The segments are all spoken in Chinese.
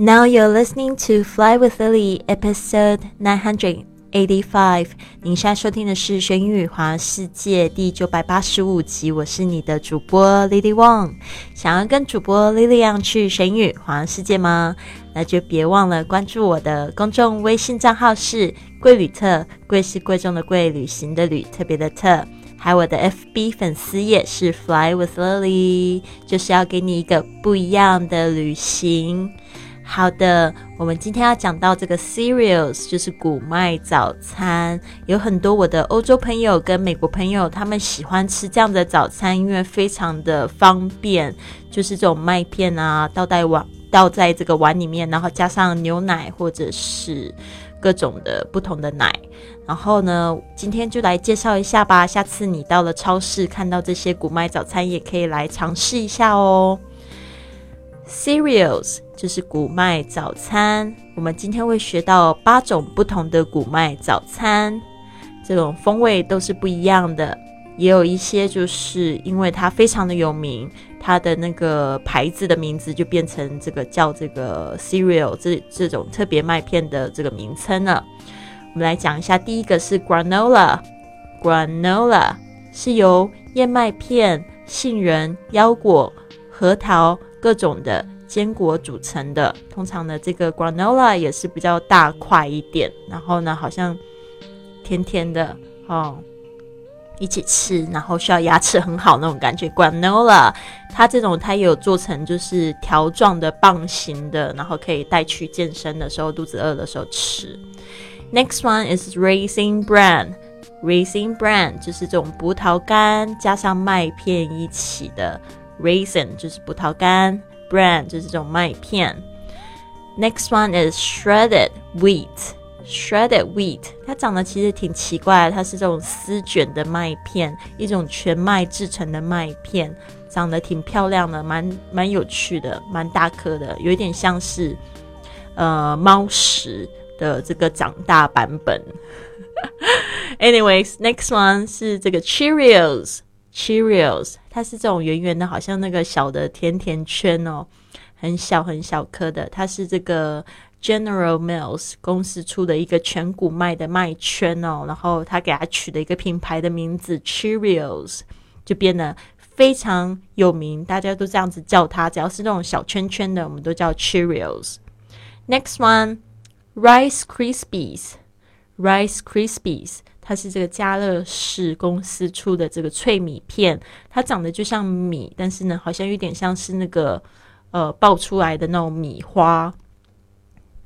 Now you're listening to Fly with Lily, episode nine hundred eighty-five。您现在收听的是《学英语华世界》第九百八十五集。我是你的主播 Lily Wong。想要跟主播 Lily 样去学英语华世界吗？那就别忘了关注我的公众微信账号是“贵旅特”，贵是贵重的贵，旅行的旅，特别的特。还有我的 FB 粉丝页是 Fly with Lily，就是要给你一个不一样的旅行。好的，我们今天要讲到这个 cereals，就是谷麦早餐。有很多我的欧洲朋友跟美国朋友，他们喜欢吃这样的早餐，因为非常的方便，就是这种麦片啊，倒在碗，倒在这个碗里面，然后加上牛奶或者是各种的不同的奶。然后呢，今天就来介绍一下吧。下次你到了超市看到这些谷麦早餐，也可以来尝试一下哦。Cereals 就是谷麦早餐。我们今天会学到八种不同的谷麦早餐，这种风味都是不一样的。也有一些就是因为它非常的有名，它的那个牌子的名字就变成这个叫这个 cereal 这这种特别麦片的这个名称了。我们来讲一下，第一个是 granola，granola 是由燕麦片、杏仁、腰果、核桃。各种的坚果组成的，通常呢，这个 granola 也是比较大块一点，然后呢，好像甜甜的哦，一起吃，然后需要牙齿很好那种感觉。granola 它这种它有做成就是条状的棒形的，然后可以带去健身的时候，肚子饿的时候吃。Next one is raisin bran，raisin bran 就是这种葡萄干加上麦片一起的。Raisin 就是葡萄干，bran 就是这种麦片。Next one is shredded wheat。Shredded wheat 它长得其实挺奇怪，它是这种丝卷的麦片，一种全麦制成的麦片，长得挺漂亮的，蛮蛮有趣的，蛮大颗的，有一点像是呃猫屎的这个长大版本。Anyways，next one 是这个 Cheerios。Cheerios，它是这种圆圆的，好像那个小的甜甜圈哦，很小很小颗的。它是这个 General Mills 公司出的一个全谷麦的麦圈哦，然后他给它取的一个品牌的名字 Cheerios，就变得非常有名，大家都这样子叫它。只要是那种小圈圈的，我们都叫 Cheerios。Next one，Rice Krispies，Rice Krispies。它是这个家乐氏公司出的这个脆米片，它长得就像米，但是呢，好像有点像是那个呃爆出来的那种米花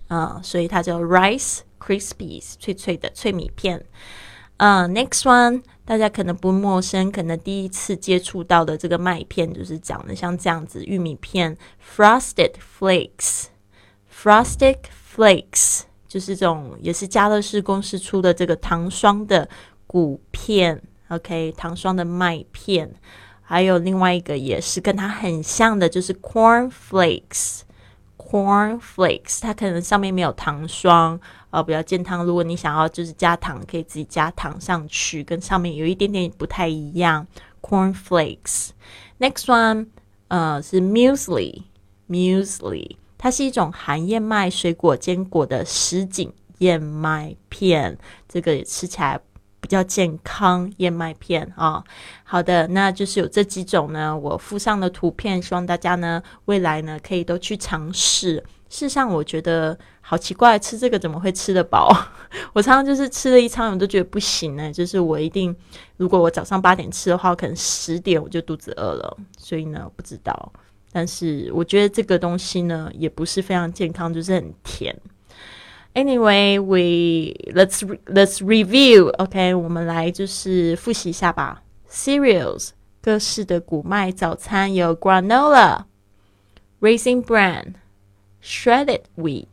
啊，所以它叫 Rice Krispies，脆脆的脆米片。嗯，Next one，大家可能不陌生，可能第一次接触到的这个麦片就是长得像这样子，玉米片 Frosted Flakes，Frosted Flakes。就是这种，也是家乐氏公司出的这个糖霜的谷片，OK，糖霜的麦片，还有另外一个也是跟它很像的，就是 corn flakes，corn flakes，它可能上面没有糖霜，呃，比较健康。如果你想要就是加糖，可以自己加糖上去，跟上面有一点点不太一样。corn flakes。Next one，呃，是 muesli，muesli。它是一种含燕麦水果坚果的什锦燕麦片，这个也吃起来比较健康。燕麦片啊，好的，那就是有这几种呢，我附上的图片，希望大家呢未来呢可以都去尝试。事实上，我觉得好奇怪，吃这个怎么会吃得饱？我常常就是吃了一餐，我都觉得不行呢。就是我一定，如果我早上八点吃的话，可能十点我就肚子饿了。所以呢，不知道。但是我觉得这个东西呢，也不是非常健康，就是很甜。Anyway, we let's let's review. OK，我们来就是复习一下吧。Cereals 各式的谷麦早餐有 granola, raisin bran, shredded wheat,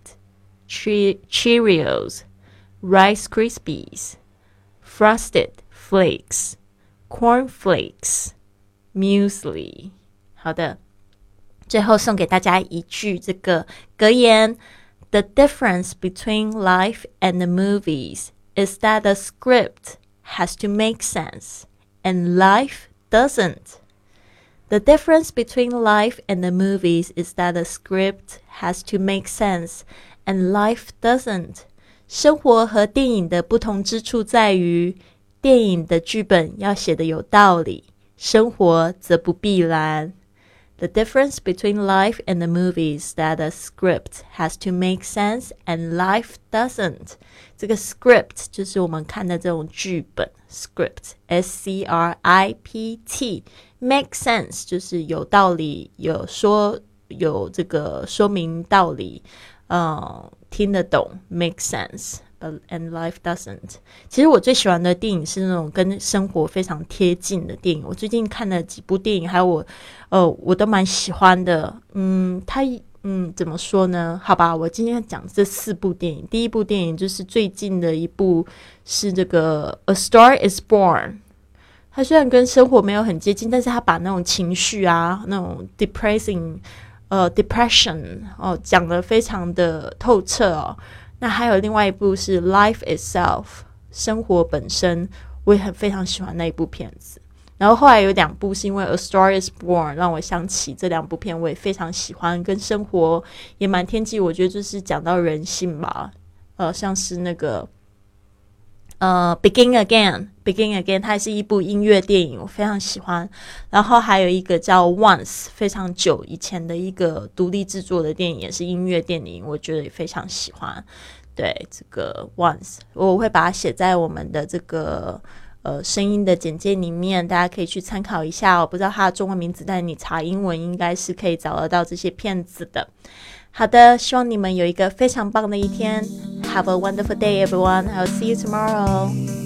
Cheerios, Rice Krispies, Frosted Flakes, Corn Flakes, Muesli。好的。最后送给大家一句这个格言：The difference between life and the movies is that the script has to make sense and life doesn't. The difference between life and the movies is that the script has to make sense and life doesn't. 生活和电影的不同之处在于，电影的剧本要写的有道理，生活则不必然。 The difference between life and the movies that the script has to make sense and life doesn't. 这个 script 就是我们看的这种剧本 script s c r i p t make sense 就是有道理，有说有这个说明道理，嗯，听得懂 make sense。 And life doesn't。其实我最喜欢的电影是那种跟生活非常贴近的电影。我最近看了几部电影，还有我，呃，我都蛮喜欢的。嗯，它，嗯，怎么说呢？好吧，我今天讲这四部电影。第一部电影就是最近的一部，是这个《A Star Is Born》。它虽然跟生活没有很接近，但是它把那种情绪啊，那种 depressing，呃，depression 哦，讲的非常的透彻哦。那还有另外一部是《Life Itself》，生活本身，我也很非常喜欢那一部片子。然后后来有两部是因为《A Story Is Born》让我想起这两部片，我也非常喜欢，跟生活也蛮天际。我觉得就是讲到人性吧，呃，像是那个呃《Begin Again》，《Begin Again》它是一部音乐电影，我非常喜欢。然后还有一个叫《Once》，非常久以前的一个独立制作的电影，也是音乐电影，我觉得也非常喜欢。对这个 once，我会把它写在我们的这个呃声音的简介里面，大家可以去参考一下。我不知道它的中文名字，但你查英文应该是可以找得到这些片子的。好的，希望你们有一个非常棒的一天。Have a wonderful day, everyone. I'll see you tomorrow.